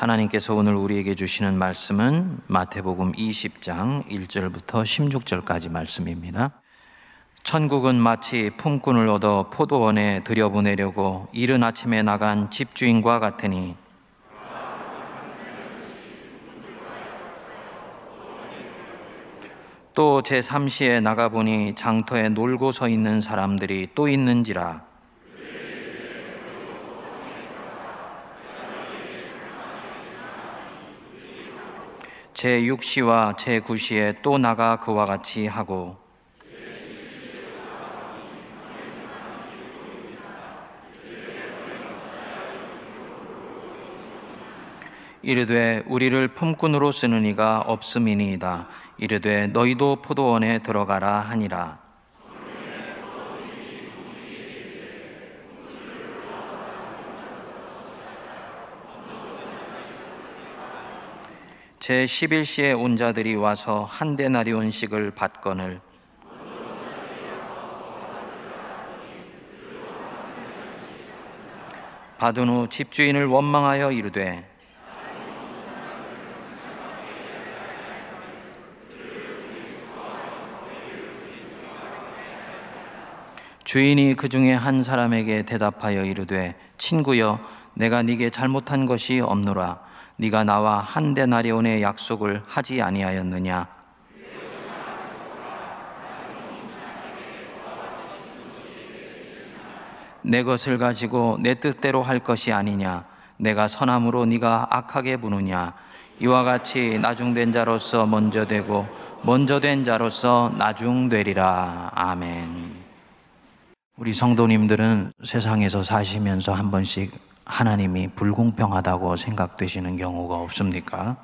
하나님께서 오늘 우리에게 주시는 말씀은 마태복음 20장 1절부터 16절까지 말씀입니다. 천국은 마치 품꾼을 얻어 포도원에 들여보내려고 이른 아침에 나간 집주인과 같으니 또 제3시에 나가보니 장터에 놀고 서 있는 사람들이 또 있는지라 제6시와 제9시에 또 나가 그와 같이 하고 이르되 우리를 품꾼으로 쓰는 이가 없음이니이다. 이르되 너희도 포도원에 들어가라 하니라 제 11시에 온 자들이 와서 한 데나리온씩을 받거늘. 받은 후 집주인을 원망하여 이르되 주인이 그 중에 한 사람에게 대답하여 이르되 친구여 내가 네게 잘못한 것이 없노라 네가 나와 한 데나리온의 약속을 하지 아니하였느냐? 내 것을 가지고 내 뜻대로 할 것이 아니냐? 내가 선함으로 네가 악하게 부느냐? 이와 같이 나중된 자로서 먼저 되고 먼저 된 자로서 나중되리라. 아멘. 우리 성도님들은 세상에서 사시면서 한 번씩 하나님이 불공평하다고 생각되시는 경우가 없습니까?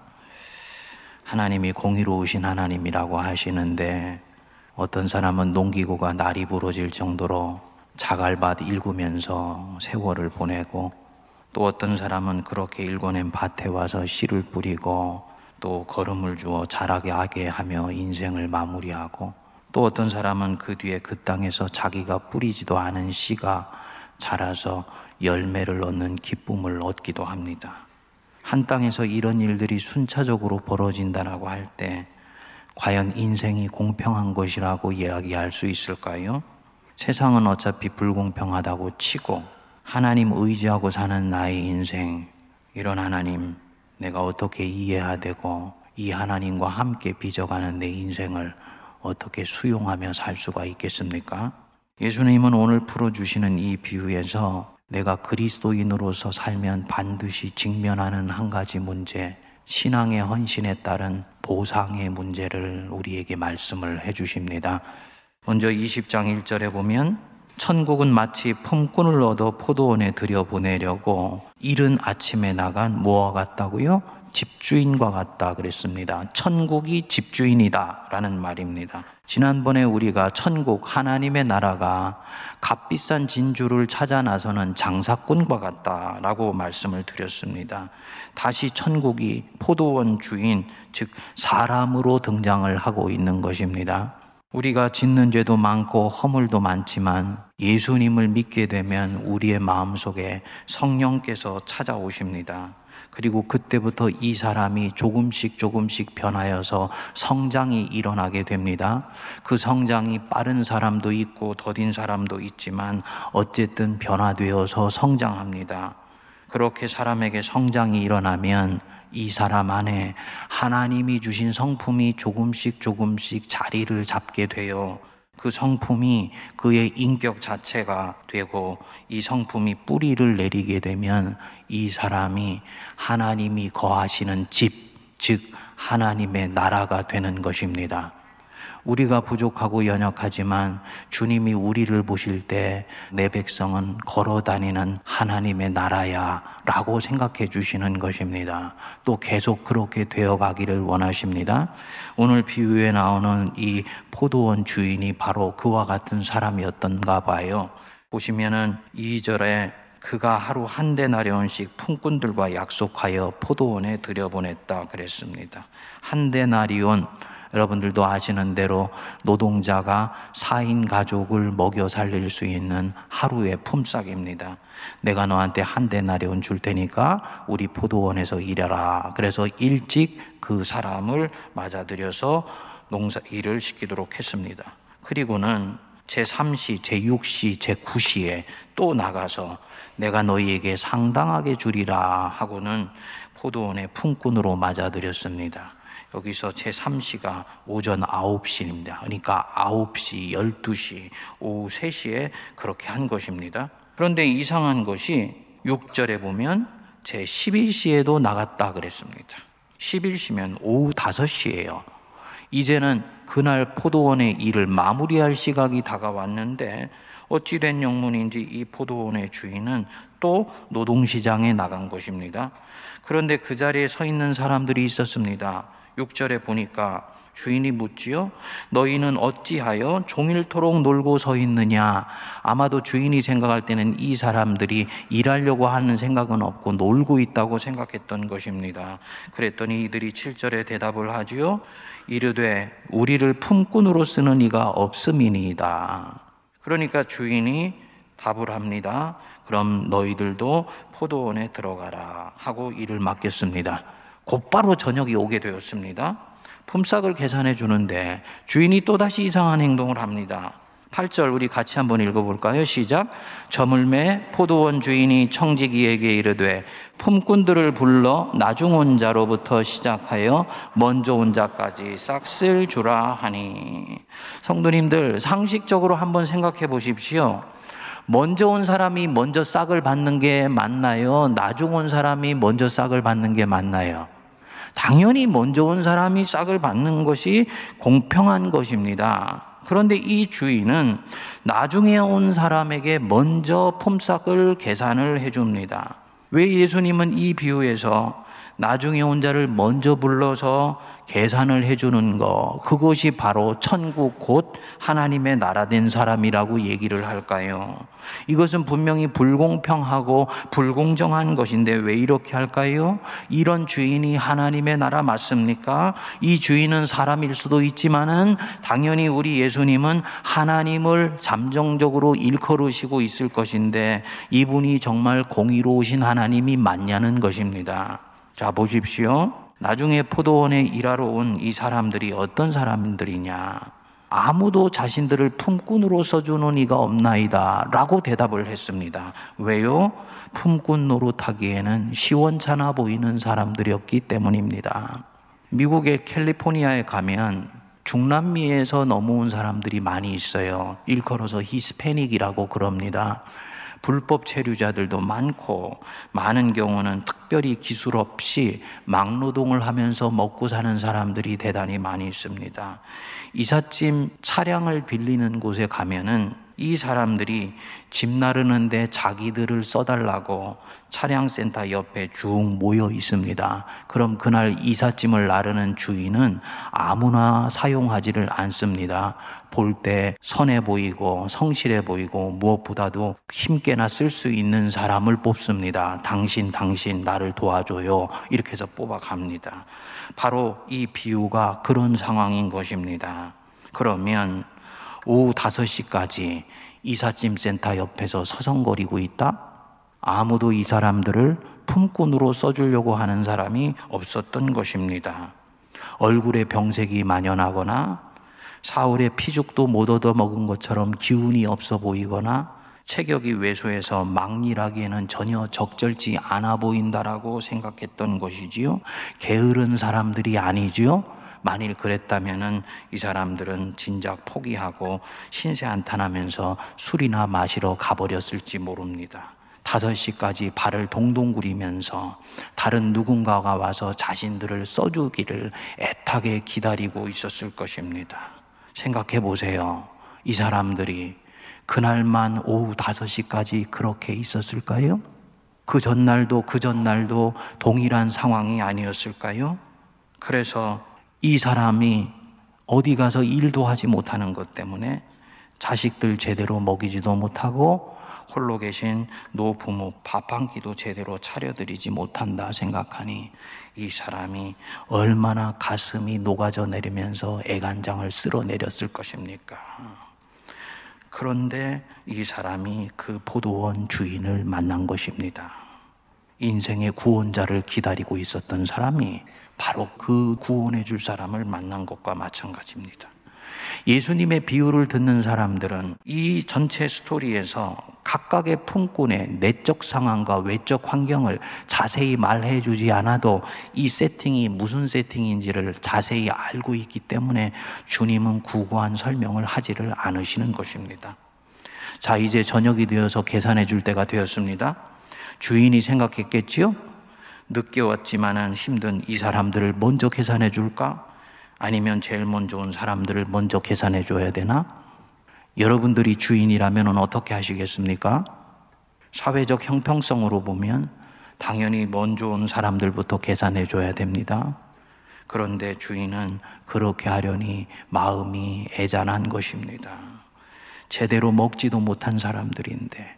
하나님이 공의로우신 하나님이라고 하시는데 어떤 사람은 농기구가 날이 부러질 정도로 자갈밭 일구면서 세월을 보내고 또 어떤 사람은 그렇게 일궈낸 밭에 와서 씨를 뿌리고 또 걸음을 주어 자라게 하게 하며 인생을 마무리하고 또 어떤 사람은 그 뒤에 그 땅에서 자기가 뿌리지도 않은 씨가 자라서 열매를 얻는 기쁨을 얻기도 합니다. 한 땅에서 이런 일들이 순차적으로 벌어진다라고 할 때 과연 인생이 공평한 것이라고 이야기할 수 있을까요? 세상은 어차피 불공평하다고 치고 하나님 의지하고 사는 나의 인생 이런 하나님 내가 어떻게 이해해야 되고 이 하나님과 함께 빚어가는 내 인생을 어떻게 수용하며 살 수가 있겠습니까? 예수님은 오늘 풀어주시는 이 비유에서 내가 그리스도인으로서 살면 반드시 직면하는 한 가지 문제, 신앙의 헌신에 따른 보상의 문제를 우리에게 말씀을 해 주십니다. 먼저 20장 1절에 보면 천국은 마치 품꾼을 얻어 포도원에 들여보내려고 이른 아침에 나간 뭐와 같다고요? 집주인과 같다 그랬습니다. 천국이 집주인이다 라는 말입니다. 지난번에 우리가 천국 하나님의 나라가 값비싼 진주를 찾아 나서는 장사꾼과 같다 라고 말씀을 드렸습니다. 다시 천국이 포도원 주인, 즉 사람으로 등장을 하고 있는 것입니다. 우리가 짓는 죄도 많고 허물도 많지만 예수님을 믿게 되면 우리의 마음속에 성령께서 찾아오십니다. 그리고 그때부터 이 사람이 조금씩 조금씩 변하여서 성장이 일어나게 됩니다. 그 성장이 빠른 사람도 있고 더딘 사람도 있지만 어쨌든 변화되어서 성장합니다. 그렇게 사람에게 성장이 일어나면 이 사람 안에 하나님이 주신 성품이 조금씩 조금씩 자리를 잡게 돼요. 그 성품이 그의 인격 자체가 되고 이 성품이 뿌리를 내리게 되면 이 사람이 하나님이 거하시는 집, 즉 하나님의 나라가 되는 것입니다. 우리가 부족하고 연약하지만 주님이 우리를 보실 때 내 백성은 걸어 다니는 하나님의 나라야 라고 생각해 주시는 것입니다. 또 계속 그렇게 되어 가기를 원하십니다. 오늘 비유에 나오는 이 포도원 주인이 바로 그와 같은 사람이었던가 봐요. 보시면은 2절에 그가 하루 한 데나리온씩 품꾼들과 약속하여 포도원에 들여보냈다 그랬습니다. 한 데나리온 여러분들도 아시는 대로 노동자가 4인 가족을 먹여 살릴 수 있는 하루의 품삯입니다. 내가 너한테 한 대나리온 줄 테니까 우리 포도원에서 일해라. 그래서 일찍 그 사람을 맞아들여서 농사 일을 시키도록 했습니다. 그리고는 제3시, 제6시, 제9시에 또 나가서 내가 너희에게 상당하게 주리라 하고는 포도원의 품꾼으로 맞아들였습니다. 여기서 제3시가 오전 9시입니다. 그러니까 9시, 12시, 오후 3시에 그렇게 한 것입니다. 그런데 이상한 것이 6절에 보면 제 11시에도 나갔다 그랬습니다. 11시면 오후 5시예요. 이제는 그날 포도원의 일을 마무리할 시각이 다가왔는데 어찌된 영문인지 이 포도원의 주인은 또 노동시장에 나간 것입니다. 그런데 그 자리에 서 있는 사람들이 있었습니다. 6절에 보니까 주인이 묻지요. 너희는 어찌하여 종일토록 놀고 서 있느냐? 아마도 주인이 생각할 때는 이 사람들이 일하려고 하는 생각은 없고 놀고 있다고 생각했던 것입니다. 그랬더니 이들이 7절에 대답을 하지요. 이르되 우리를 품꾼으로 쓰는 이가 없음이니이다. 그러니까 주인이 답을 합니다. 그럼 너희들도 포도원에 들어가라 하고 일을 맡겼습니다. 곧바로 저녁이 오게 되었습니다. 품삯을 계산해 주는데 주인이 또다시 이상한 행동을 합니다. 8절 우리 같이 한번 읽어볼까요? 시작. 저물매 포도원 주인이 청지기에게 이르되 품꾼들을 불러 나중 온 자로부터 시작하여 먼저 온 자까지 싹쓸 주라 하니 성도님들 상식적으로 한번 생각해 보십시오. 먼저 온 사람이 먼저 싹을 받는 게 맞나요? 나중 온 사람이 먼저 싹을 받는 게 맞나요? 당연히 먼저 온 사람이 싹을 받는 것이 공평한 것입니다. 그런데 이 주인은 나중에 온 사람에게 먼저 품삯을 계산을 해줍니다. 왜 예수님은 이 비유에서 나중에 온 자를 먼저 불러서 계산을 해주는 거, 그것이 바로 천국 곧 하나님의 나라 된 사람이라고 얘기를 할까요? 이것은 분명히 불공평하고 불공정한 것인데 왜 이렇게 할까요? 이런 주인이 하나님의 나라 맞습니까? 이 주인은 사람일 수도 있지만은 당연히 우리 예수님은 하나님을 잠정적으로 일컬으시고 있을 것인데 이분이 정말 공의로우신 하나님이 맞냐는 것입니다. 자, 보십시오. 나중에 포도원에 일하러 온 이 사람들이 어떤 사람들이냐? 아무도 자신들을 품꾼으로 써주는 이가 없나이다. 라고 대답을 했습니다. 왜요? 품꾼 노릇하기에는 시원찮아 보이는 사람들이었기 때문입니다. 미국의 캘리포니아에 가면 중남미에서 넘어온 사람들이 많이 있어요. 일컬어서 히스패닉이라고 그럽니다. 불법 체류자들도 많고 많은 경우는 특별히 기술 없이 막노동을 하면서 먹고 사는 사람들이 대단히 많이 있습니다. 이삿짐 차량을 빌리는 곳에 가면은 이 사람들이 집 나르는데 자기들을 써달라고 차량센터 옆에 쭉 모여 있습니다. 그럼 그날 이삿짐을 나르는 주인은 아무나 사용하지를 않습니다. 볼 때 선해 보이고 성실해 보이고 무엇보다도 힘께나 쓸 수 있는 사람을 뽑습니다. 당신, 당신, 나를 도와줘요. 이렇게 해서 뽑아갑니다. 바로 이 비유가 그런 상황인 것입니다. 그러면 오후 5시까지 이삿짐 센터 옆에서 서성거리고 있다? 아무도 이 사람들을 품꾼으로 써주려고 하는 사람이 없었던 것입니다. 얼굴에 병색이 만연하거나 사울의 피죽도 못 얻어 먹은 것처럼 기운이 없어 보이거나 체격이 왜소해서 막일하기에는 전혀 적절치 않아 보인다라고 생각했던 것이지요. 게으른 사람들이 아니지요. 만일 그랬다면은 이 사람들은 진작 포기하고 신세 한탄하면서 술이나 마시러 가버렸을지 모릅니다. 5시까지 발을 동동 구리면서 다른 누군가가 와서 자신들을 써주기를 애타게 기다리고 있었을 것입니다. 생각해 보세요. 이 사람들이 그날만 오후 5시까지 그렇게 있었을까요? 그 전날도 그 전날도 동일한 상황이 아니었을까요? 그래서 이 사람이 어디 가서 일도 하지 못하는 것 때문에 자식들 제대로 먹이지도 못하고 홀로 계신 노부모 밥 한 끼도 제대로 차려드리지 못한다 생각하니 이 사람이 얼마나 가슴이 녹아져 내리면서 애간장을 쓸어내렸을 것입니까? 그런데 이 사람이 그 포도원 주인을 만난 것입니다. 인생의 구원자를 기다리고 있었던 사람이 바로 그 구원해 줄 사람을 만난 것과 마찬가지입니다. 예수님의 비유를 듣는 사람들은 이 전체 스토리에서 각각의 품꾼의 내적 상황과 외적 환경을 자세히 말해 주지 않아도 이 세팅이 무슨 세팅인지를 자세히 알고 있기 때문에 주님은 구구한 설명을 하지를 않으시는 것입니다. 자, 이제 저녁이 되어서 계산해 줄 때가 되었습니다. 주인이 생각했겠지요? 늦게 왔지만은 힘든 이 사람들을 먼저 계산해 줄까? 아니면 제일 먼저 온 사람들을 먼저 계산해 줘야 되나? 여러분들이 주인이라면 어떻게 하시겠습니까? 사회적 형평성으로 보면 당연히 먼저 온 사람들부터 계산해 줘야 됩니다. 그런데 주인은 그렇게 하려니 마음이 애잔한 것입니다. 제대로 먹지도 못한 사람들인데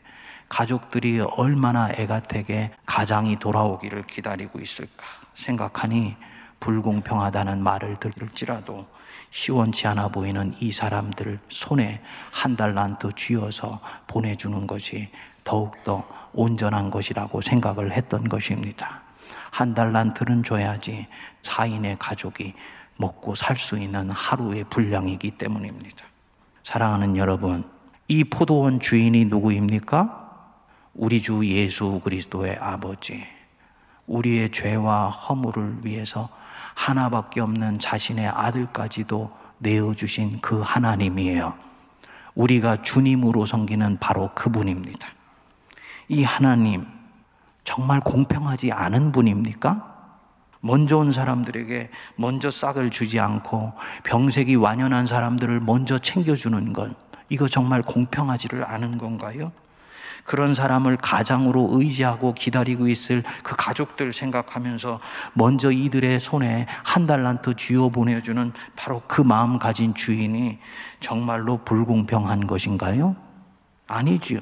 가족들이 얼마나 애가되게 가장이 돌아오기를 기다리고 있을까 생각하니 불공평하다는 말을 들을지라도 시원치 않아 보이는 이 사람들 손에 한 달란트 쥐어서 보내주는 것이 더욱더 온전한 것이라고 생각을 했던 것입니다. 한 달란트는 줘야지 4인의 가족이 먹고 살 수 있는 하루의 분량이기 때문입니다. 사랑하는 여러분, 이 포도원 주인이 누구입니까? 우리 주 예수 그리스도의 아버지. 우리의 죄와 허물을 위해서 하나밖에 없는 자신의 아들까지도 내어주신 그 하나님이에요. 우리가 주님으로 섬기는 바로 그분입니다. 이 하나님, 정말 공평하지 않은 분입니까? 먼저 온 사람들에게 먼저 싹을 주지 않고 병색이 완연한 사람들을 먼저 챙겨주는 건 이거 정말 공평하지를 않은 건가요? 그런 사람을 가장으로 의지하고 기다리고 있을 그 가족들 생각하면서 먼저 이들의 손에 한 달란트 쥐어 보내주는 바로 그 마음 가진 주인이 정말로 불공평한 것인가요? 아니지요.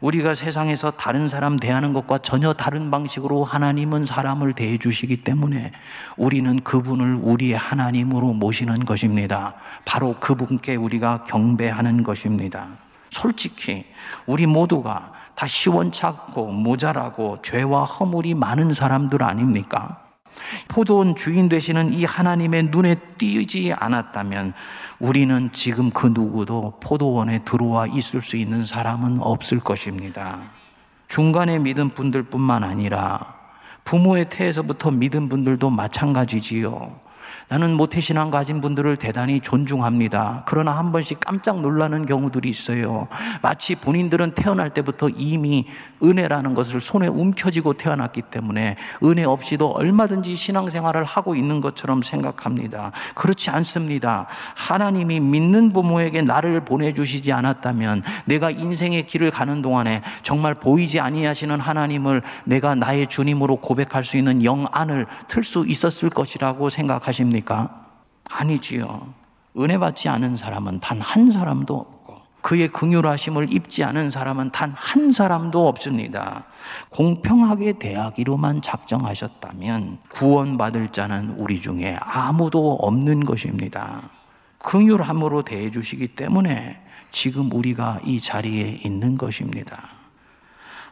우리가 세상에서 다른 사람 대하는 것과 전혀 다른 방식으로 하나님은 사람을 대해 주시기 때문에 우리는 그분을 우리의 하나님으로 모시는 것입니다. 바로 그분께 우리가 경배하는 것입니다. 솔직히 우리 모두가 다 시원찮고 모자라고 죄와 허물이 많은 사람들 아닙니까? 포도원 주인 되시는 이 하나님의 눈에 띄지 않았다면 우리는 지금 그 누구도 포도원에 들어와 있을 수 있는 사람은 없을 것입니다. 중간에 믿은 분들뿐만 아니라 부모의 태에서부터 믿은 분들도 마찬가지지요. 나는 모태신앙 가진 분들을 대단히 존중합니다. 그러나 한 번씩 깜짝 놀라는 경우들이 있어요. 마치 본인들은 태어날 때부터 이미 은혜라는 것을 손에 움켜쥐고 태어났기 때문에 은혜 없이도 얼마든지 신앙생활을 하고 있는 것처럼 생각합니다. 그렇지 않습니다. 하나님이 믿는 부모에게 나를 보내주시지 않았다면 내가 인생의 길을 가는 동안에 정말 보이지 아니하시는 하나님을 내가 나의 주님으로 고백할 수 있는 영안을 틀 수 있었을 것이라고 생각하십니다. 있습니까? 아니지요. 은혜 받지 않은 사람은 단 한 사람도 없고 그의 긍휼하심을 입지 않은 사람은 단 한 사람도 없습니다. 공평하게 대하기로만 작정하셨다면 구원받을 자는 우리 중에 아무도 없는 것입니다. 긍휼함으로 대해 주시기 때문에 지금 우리가 이 자리에 있는 것입니다.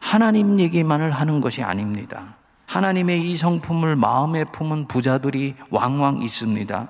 하나님 얘기만을 하는 것이 아닙니다. 하나님의 이 성품을 마음에 품은 부자들이 왕왕 있습니다.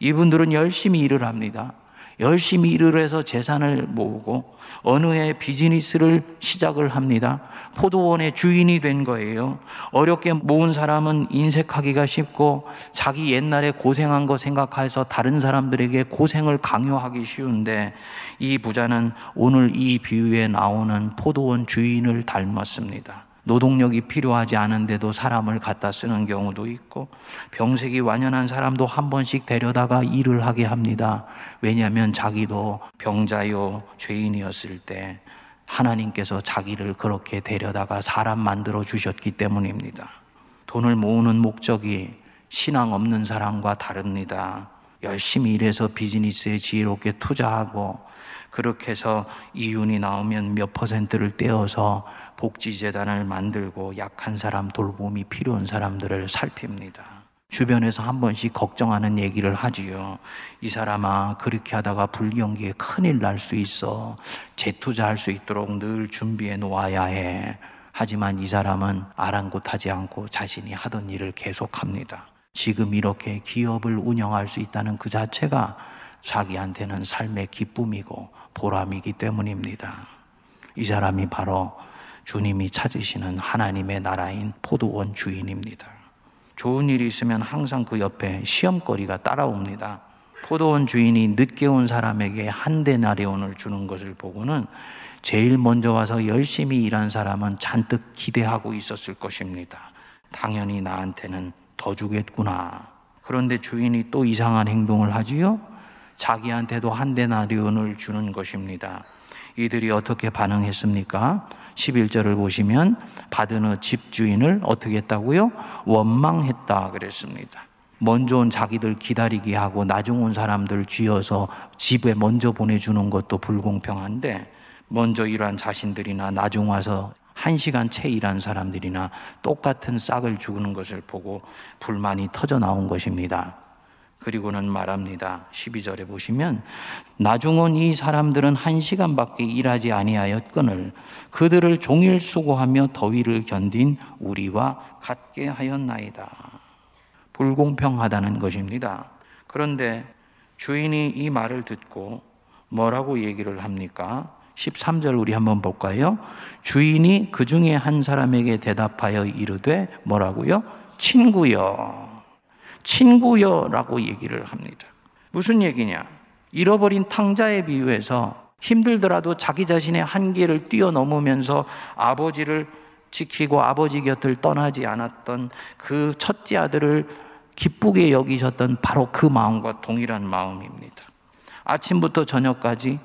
이분들은 열심히 일을 합니다. 열심히 일을 해서 재산을 모으고 어느 해 비즈니스를 시작을 합니다. 포도원의 주인이 된 거예요. 어렵게 모은 사람은 인색하기가 쉽고 자기 옛날에 고생한 거 생각해서 다른 사람들에게 고생을 강요하기 쉬운데 이 부자는 오늘 이 비유에 나오는 포도원 주인을 닮았습니다. 노동력이 필요하지 않은데도 사람을 갖다 쓰는 경우도 있고 병색이 완연한 사람도 한 번씩 데려다가 일을 하게 합니다. 왜냐하면 자기도 병자요 죄인이었을 때 하나님께서 자기를 그렇게 데려다가 사람 만들어 주셨기 때문입니다. 돈을 모으는 목적이 신앙 없는 사람과 다릅니다. 열심히 일해서 비즈니스에 지혜롭게 투자하고 그렇게 해서 이윤이 나오면 몇 퍼센트를 떼어서 복지재단을 만들고 약한 사람 돌봄이 필요한 사람들을 살핍니다. 주변에서 한 번씩 걱정하는 얘기를 하지요. 이 사람아, 그렇게 하다가 불경기에 큰일 날 수 있어. 재투자할 수 있도록 늘 준비해 놓아야 해. 하지만 이 사람은 아랑곳하지 않고 자신이 하던 일을 계속합니다. 지금 이렇게 기업을 운영할 수 있다는 그 자체가 자기한테는 삶의 기쁨이고 보람이기 때문입니다. 이 사람이 바로 주님이 찾으시는 하나님의 나라인 포도원 주인입니다. 좋은 일이 있으면 항상 그 옆에 시험거리가 따라옵니다. 포도원 주인이 늦게 온 사람에게 한 데나리온을 주는 것을 보고는 제일 먼저 와서 열심히 일한 사람은 잔뜩 기대하고 있었을 것입니다. 당연히 나한테는 더 주겠구나. 그런데 주인이 또 이상한 행동을 하지요? 자기한테도 한 데나리온을 주는 것입니다. 이들이 어떻게 반응했습니까? 11절을 보시면 받은 집주인을 어떻게 했다고요? 원망했다 그랬습니다. 먼저 온 자기들 기다리게 하고 나중 온 사람들 쥐어서 집에 먼저 보내주는 것도 불공평한데 먼저 일한 자신들이나 나중 와서 한 시간 채 일한 사람들이나 똑같은 싹을 죽는 것을 보고 불만이 터져 나온 것입니다. 그리고는 말합니다. 12절에 보시면 나중 온이 사람들은 한 시간밖에 일하지 아니하였거늘 그들을 종일 수고하며 더위를 견딘 우리와 같게 하였나이다. 불공평하다는 것입니다. 그런데 주인이 이 말을 듣고 뭐라고 얘기를 합니까? 13절 우리 한번 볼까요? 주인이 그 중에 한 사람에게 대답하여 이르되 뭐라고요? 친구여. 친구여라고 얘기를 합니다. 무슨 얘기냐? 잃어버린 탕자에 비유해서 힘들더라도 자기 자신의 한계를 뛰어넘으면서 아버지를 지키고 아버지 곁을 떠나지 않았던 그 첫째 아들을 기쁘게 여기셨던 바로 그 마음과 동일한 마음입니다. 아침부터 저녁까지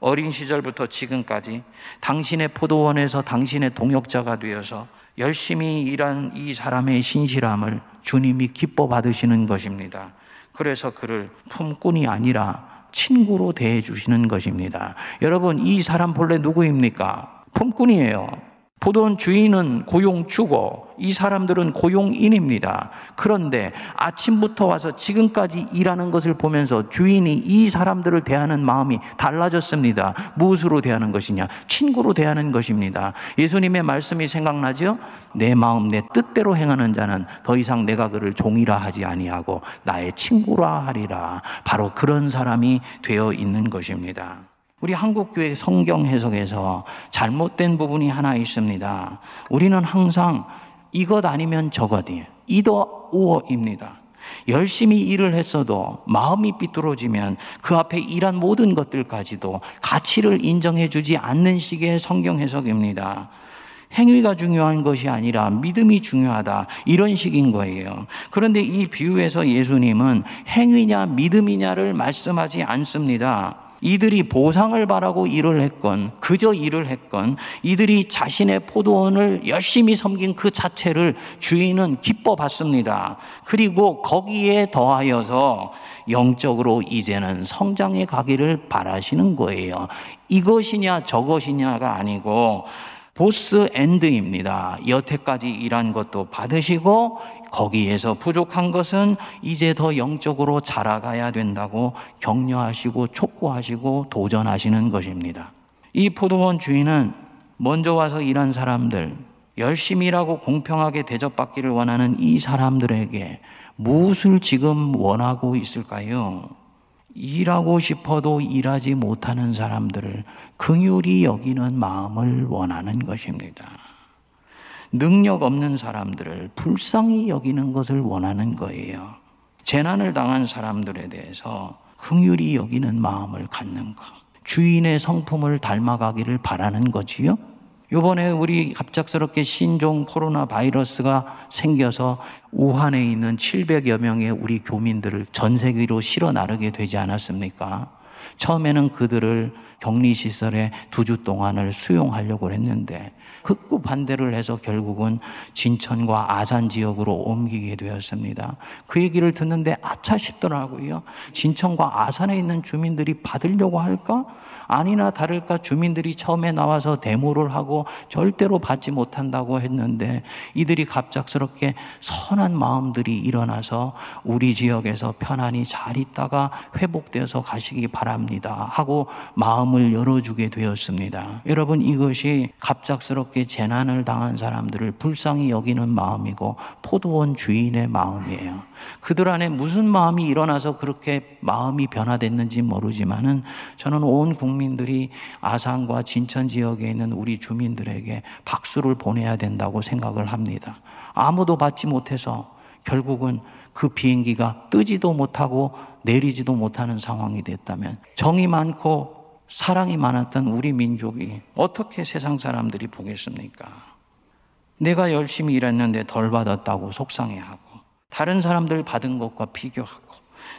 어린 시절부터 지금까지 당신의 포도원에서 당신의 동역자가 되어서 열심히 일한 이 사람의 신실함을 주님이 기뻐 받으시는 것입니다. 그래서 그를 품꾼이 아니라 친구로 대해 주시는 것입니다. 여러분, 이 사람 본래 누구입니까? 품꾼이에요. 포도원 주인은 고용 주고 이 사람들은 고용인입니다. 그런데 아침부터 와서 지금까지 일하는 것을 보면서 주인이 이 사람들을 대하는 마음이 달라졌습니다. 무엇으로 대하는 것이냐? 친구로 대하는 것입니다. 예수님의 말씀이 생각나죠? 내 마음 내 뜻대로 행하는 자는 더 이상 내가 그를 종이라 하지 아니하고 나의 친구라 하리라. 바로 그런 사람이 되어 있는 것입니다. 우리 한국교회 성경 해석에서 잘못된 부분이 하나 있습니다. 우리는 항상 이것 아니면 저것이에요. 이더 오어입니다. 열심히 일을 했어도 마음이 삐뚤어지면 그 앞에 일한 모든 것들까지도 가치를 인정해 주지 않는 식의 성경 해석입니다. 행위가 중요한 것이 아니라 믿음이 중요하다. 이런 식인 거예요. 그런데 이 비유에서 예수님은 행위냐 믿음이냐를 말씀하지 않습니다. 이들이 보상을 바라고 일을 했건, 그저 일을 했건, 이들이 자신의 포도원을 열심히 섬긴 그 자체를 주인은 기뻐 받습니다. 그리고 거기에 더하여서 영적으로 이제는 성장해 가기를 바라시는 거예요. 이것이냐 저것이냐가 아니고, 보스 엔드입니다. 여태까지 일한 것도 받으시고 거기에서 부족한 것은 이제 더 영적으로 자라가야 된다고 격려하시고 촉구하시고 도전하시는 것입니다. 이 포도원 주인은 먼저 와서 일한 사람들, 열심히 일하고 공평하게 대접받기를 원하는 이 사람들에게 무엇을 지금 원하고 있을까요? 일하고 싶어도 일하지 못하는 사람들을 긍휼히 여기는 마음을 원하는 것입니다. 능력 없는 사람들을 불쌍히 여기는 것을 원하는 거예요. 재난을 당한 사람들에 대해서 긍휼히 여기는 마음을 갖는 것. 주인의 성품을 닮아가기를 바라는 거지요. 요번에 우리 갑작스럽게 신종 코로나 바이러스가 생겨서 우한에 있는 700여 명의 우리 교민들을 전 세계로 실어 나르게 되지 않았습니까? 처음에는 그들을 격리시설에 두 주 동안을 수용하려고 했는데 극구 반대를 해서 결국은 진천과 아산 지역으로 옮기게 되었습니다. 그 얘기를 듣는데 아차 싶더라고요. 진천과 아산에 있는 주민들이 받으려고 할까? 아니나 다를까 주민들이 처음에 나와서 데모를 하고 절대로 받지 못한다고 했는데 이들이 갑작스럽게 선한 마음들이 일어나서 우리 지역에서 편안히 잘 있다가 회복되어서 가시기 바랍니다 하고 마음을 열어주게 되었습니다. 여러분 이것이 갑작스럽게 재난을 당한 사람들을 불쌍히 여기는 마음이고 포도원 주인의 마음이에요. 그들 안에 무슨 마음이 일어나서 그렇게 마음이 변화됐는지 모르지만은 저는 온 국민들이 아산과 진천 지역에 있는 우리 주민들에게 박수를 보내야 된다고 생각을 합니다. 아무도 받지 못해서 결국은 그 비행기가 뜨지도 못하고 내리지도 못하는 상황이 됐다면 정이 많고 사랑이 많았던 우리 민족이 어떻게 세상 사람들이 보겠습니까? 내가 열심히 일했는데 덜 받았다고 속상해하고 다른 사람들 받은 것과 비교하고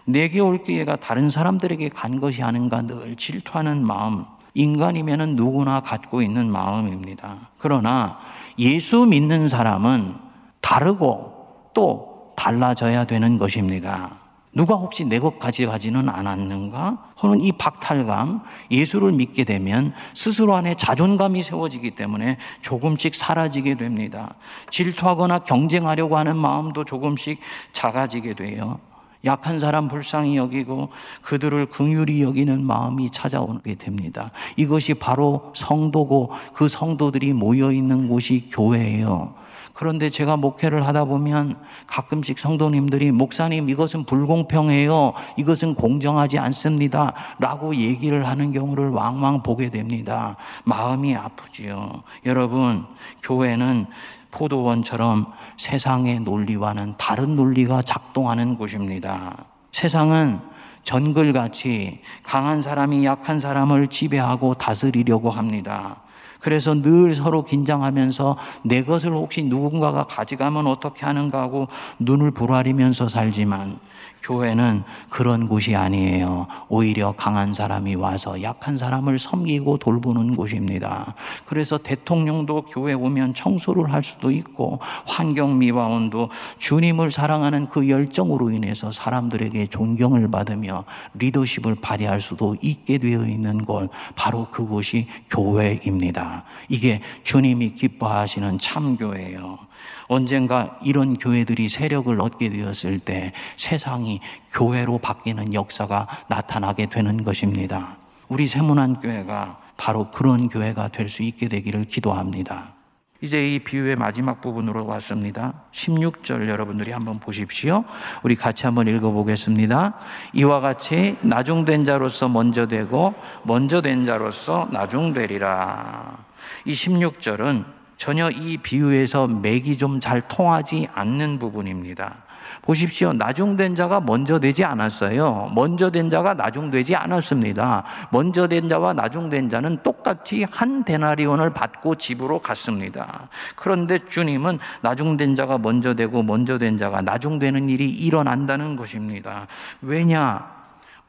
내게 올 기회가 다른 사람들에게 간 것이 아닌가 늘 질투하는 마음 인간이면 누구나 갖고 있는 마음입니다. 그러나 예수 믿는 사람은 다르고 또 달라져야 되는 것입니다. 누가 혹시 내 것 가져가지는 않았는가? 하는 이 박탈감, 예수를 믿게 되면 스스로 안에 자존감이 세워지기 때문에 조금씩 사라지게 됩니다. 질투하거나 경쟁하려고 하는 마음도 조금씩 작아지게 돼요. 약한 사람 불쌍히 여기고 그들을 긍휼히 여기는 마음이 찾아오게 됩니다. 이것이 바로 성도고 그 성도들이 모여 있는 곳이 교회예요. 그런데 제가 목회를 하다 보면 가끔씩 성도님들이 목사님 이것은 불공평해요. 이것은 공정하지 않습니다. 라고 얘기를 하는 경우를 왕왕 보게 됩니다. 마음이 아프지요. 여러분, 교회는 포도원처럼 세상의 논리와는 다른 논리가 작동하는 곳입니다. 세상은 전글같이 강한 사람이 약한 사람을 지배하고 다스리려고 합니다. 그래서 늘 서로 긴장하면서 내 것을 혹시 누군가가 가져가면 어떻게 하는가 하고 눈을 부라리면서 살지만 교회는 그런 곳이 아니에요. 오히려 강한 사람이 와서 약한 사람을 섬기고 돌보는 곳입니다. 그래서 대통령도 교회 오면 청소를 할 수도 있고 환경 미화원도 주님을 사랑하는 그 열정으로 인해서 사람들에게 존경을 받으며 리더십을 발휘할 수도 있게 되어 있는 곳 바로 그곳이 교회입니다. 이게 주님이 기뻐하시는 참교회예요. 언젠가 이런 교회들이 세력을 얻게 되었을 때 세상이 교회로 바뀌는 역사가 나타나게 되는 것입니다. 우리 세문안 교회가 바로 그런 교회가 될 수 있게 되기를 기도합니다. 이제 이 비유의 마지막 부분으로 왔습니다. 16절 여러분들이 한번 보십시오. 우리 같이 한번 읽어보겠습니다. 이와 같이 나중된 자로서 먼저 되고 먼저 된 자로서 나중되리라. 이 16절은 전혀 이 비유에서 맥이 좀 잘 통하지 않는 부분입니다. 보십시오. 나중된 자가 먼저 되지 않았어요. 먼저 된 자가 나중되지 않았습니다. 먼저 된 자와 나중된 자는 똑같이 한 데나리온을 받고 집으로 갔습니다. 그런데 주님은 나중된 자가 먼저 되고 먼저 된 자가 나중되는 일이 일어난다는 것입니다. 왜냐?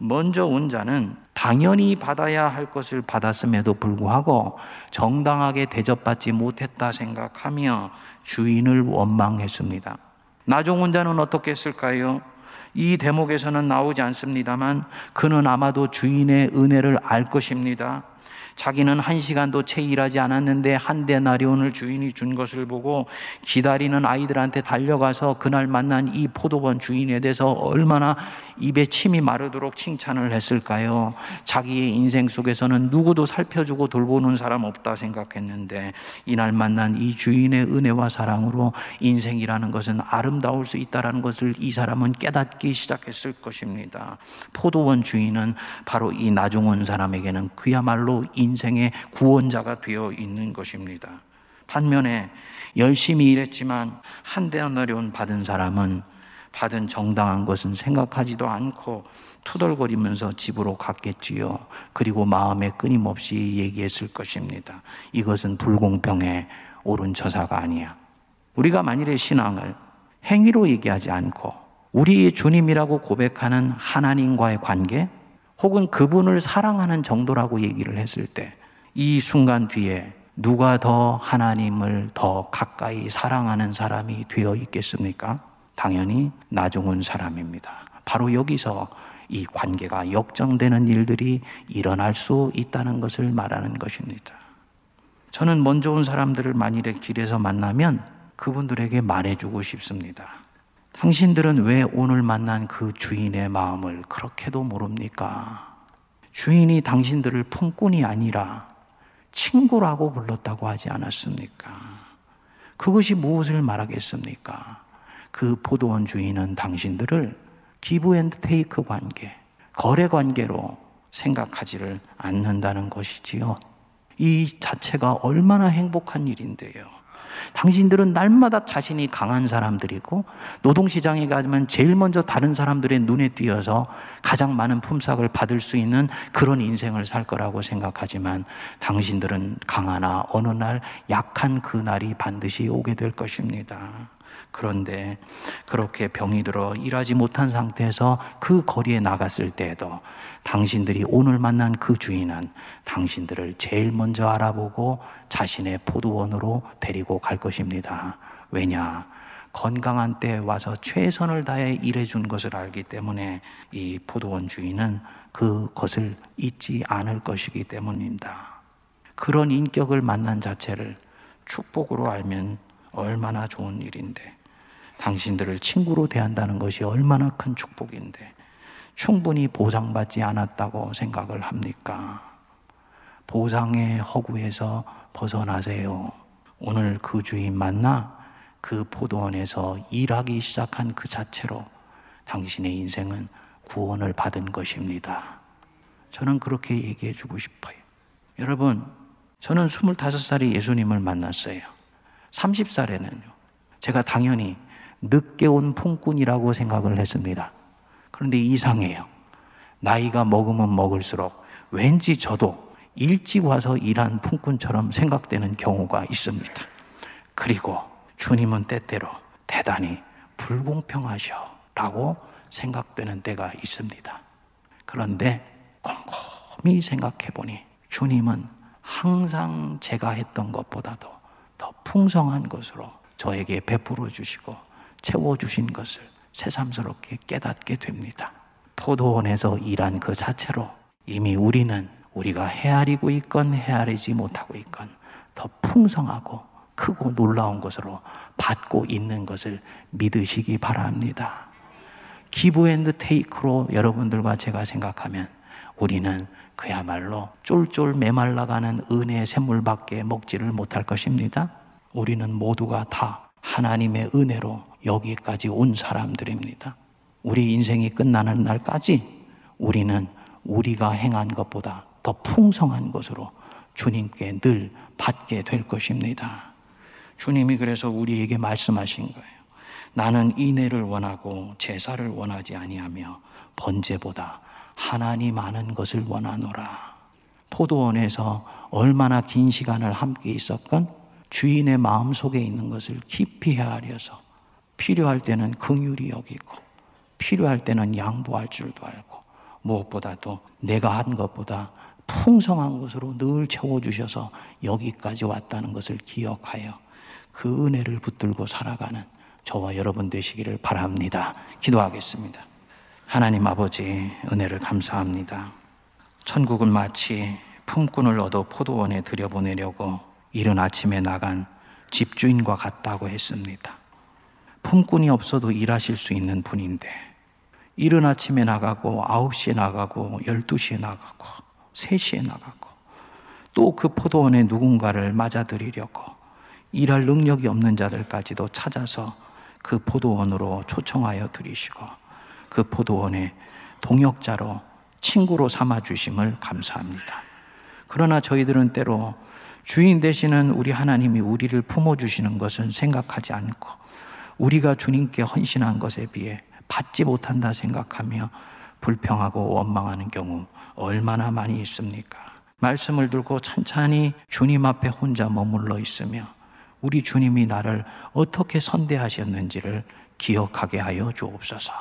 먼저 온 자는 당연히 받아야 할 것을 받았음에도 불구하고 정당하게 대접받지 못했다 생각하며 주인을 원망했습니다. 나중 온 자는 어떻게 했을까요? 이 대목에서는 나오지 않습니다만 그는 아마도 주인의 은혜를 알 것입니다. 자기는 한 시간도 채 일하지 않았는데 한 데나리온을 주인이 준 것을 보고 기다리는 아이들한테 달려가서 그날 만난 이 포도원 주인에 대해서 얼마나 입에 침이 마르도록 칭찬을 했을까요? 자기의 인생 속에서는 누구도 살펴주고 돌보는 사람 없다 생각했는데 이날 만난 이 주인의 은혜와 사랑으로 인생이라는 것은 아름다울 수 있다라는 것을 이 사람은 깨닫기 시작했을 것입니다. 포도원 주인은 바로 이 나중 온 사람에게는 그야말로 인생의 구원자가 되어 있는 것입니다. 반면에 열심히 일했지만 한 대어나려온 받은 사람은 받은 정당한 것은 생각하지도 않고 투덜거리면서 집으로 갔겠지요. 그리고 마음에 끊임없이 얘기했을 것입니다. 이것은 불공평의 옳은 처사가 아니야. 우리가 만일의 신앙을 행위로 얘기하지 않고 우리의 주님이라고 고백하는 하나님과의 관계 혹은 그분을 사랑하는 정도라고 얘기를 했을 때 이 순간 뒤에 누가 더 하나님을 더 가까이 사랑하는 사람이 되어 있겠습니까? 당연히 나중은 사람입니다. 바로 여기서 이 관계가 역정되는 일들이 일어날 수 있다는 것을 말하는 것입니다. 저는 먼저 온 사람들을 만일에 길에서 만나면 그분들에게 말해주고 싶습니다. 당신들은 왜 오늘 만난 그 주인의 마음을 그렇게도 모릅니까? 주인이 당신들을 품꾼이 아니라 친구라고 불렀다고 하지 않았습니까? 그것이 무엇을 말하겠습니까? 그 포도원 주인은 당신들을 give and take 관계, 거래 관계로 생각하지를 않는다는 것이지요. 이 자체가 얼마나 행복한 일인데요. 당신들은 날마다 자신이 강한 사람들이고 노동시장에 가면 제일 먼저 다른 사람들의 눈에 띄어서 가장 많은 품삯을 받을 수 있는 그런 인생을 살 거라고 생각하지만 당신들은 강하나 어느 날 약한 그 날이 반드시 오게 될 것입니다. 그런데 그렇게 병이 들어 일하지 못한 상태에서 그 거리에 나갔을 때에도 당신들이 오늘 만난 그 주인은 당신들을 제일 먼저 알아보고 자신의 포도원으로 데리고 갈 것입니다. 왜냐? 건강한 때 와서 최선을 다해 일해준 것을 알기 때문에 이 포도원 주인은 그것을 잊지 않을 것이기 때문입니다. 그런 인격을 만난 자체를 축복으로 알면 얼마나 좋은 일인데, 당신들을 친구로 대한다는 것이 얼마나 큰 축복인데, 충분히 보상받지 않았다고 생각을 합니까? 보상의 허구에서 벗어나세요. 오늘 그 주인 만나 그 포도원에서 일하기 시작한 그 자체로 당신의 인생은 구원을 받은 것입니다. 저는 그렇게 얘기해 주고 싶어요. 여러분, 저는 25살에 예수님을 만났어요. 30살에는요. 제가 당연히 늦게 온 품꾼이라고 생각을 했습니다. 그런데 이상해요. 나이가 먹으면 먹을수록 왠지 저도 일찍 와서 일한 품꾼처럼 생각되는 경우가 있습니다. 그리고 주님은 때때로 대단히 불공평하셔 라고 생각되는 때가 있습니다. 그런데 곰곰이 생각해 보니 주님은 항상 제가 했던 것보다도 더 풍성한 것으로 저에게 베풀어 주시고 채워 주신 것을 새삼스럽게 깨닫게 됩니다. 포도원에서 일한 그 자체로 이미 우리는 우리가 헤아리고 있건 헤아리지 못하고 있건 더 풍성하고 크고 놀라운 것으로 받고 있는 것을 믿으시기 바랍니다. give and take로 여러분들과 제가 생각하면 우리는 그야말로 쫄쫄 메말라가는 은혜의 샘물밖에 먹지를 못할 것입니다. 우리는 모두가 다 하나님의 은혜로 여기까지 온 사람들입니다. 우리 인생이 끝나는 날까지 우리는 우리가 행한 것보다 더 풍성한 것으로 주님께 늘 받게 될 것입니다. 주님이 그래서 우리에게 말씀하신 거예요. 나는 인애를 원하고 제사를 원하지 아니하며 번제보다 하나님 아는 것을 원하노라. 포도원에서 얼마나 긴 시간을 함께 있었건 주인의 마음 속에 있는 것을 깊이 헤아려서 필요할 때는 긍휼히 여기고 필요할 때는 양보할 줄도 알고 무엇보다도 내가 한 것보다 풍성한 것으로 늘 채워주셔서 여기까지 왔다는 것을 기억하여 그 은혜를 붙들고 살아가는 저와 여러분 되시기를 바랍니다. 기도하겠습니다. 하나님 아버지, 은혜를 감사합니다. 천국은 마치 품꾼을 얻어 포도원에 들여보내려고 이른 아침에 나간 집주인과 같다고 했습니다. 품꾼이 없어도 일하실 수 있는 분인데, 이른 아침에 나가고, 9시에 나가고, 12시에 나가고, 3시에 나가고, 또 그 포도원에 누군가를 맞아들이려고 일할 능력이 없는 자들까지도 찾아서 그 포도원으로 초청하여 들이시고, 그 포도원에 동역자로 친구로 삼아 주심을 감사합니다. 그러나 저희들은 때로 주인 되시는 우리 하나님이 우리를 품어 주시는 것은 생각하지 않고 우리가 주님께 헌신한 것에 비해 받지 못한다 생각하며 불평하고 원망하는 경우 얼마나 많이 있습니까? 말씀을 들고 찬찬히 주님 앞에 혼자 머물러 있으며 우리 주님이 나를 어떻게 선대하셨는지를 기억하게 하여 주옵소서.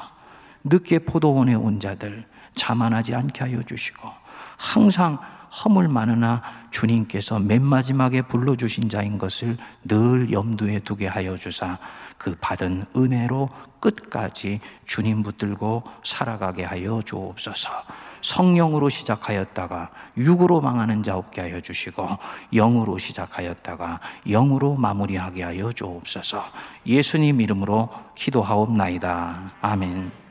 늦게 포도원에 온 자들 자만하지 않게 하여 주시고 항상 허물 많으나 주님께서 맨 마지막에 불러주신 자인 것을 늘 염두에 두게 하여 주사 그 받은 은혜로 끝까지 주님 붙들고 살아가게 하여 주옵소서. 성령으로 시작하였다가 육으로 망하는 자 없게 하여 주시고 영으로 시작하였다가 영으로 마무리하게 하여 주옵소서. 예수님 이름으로 기도하옵나이다. 아멘.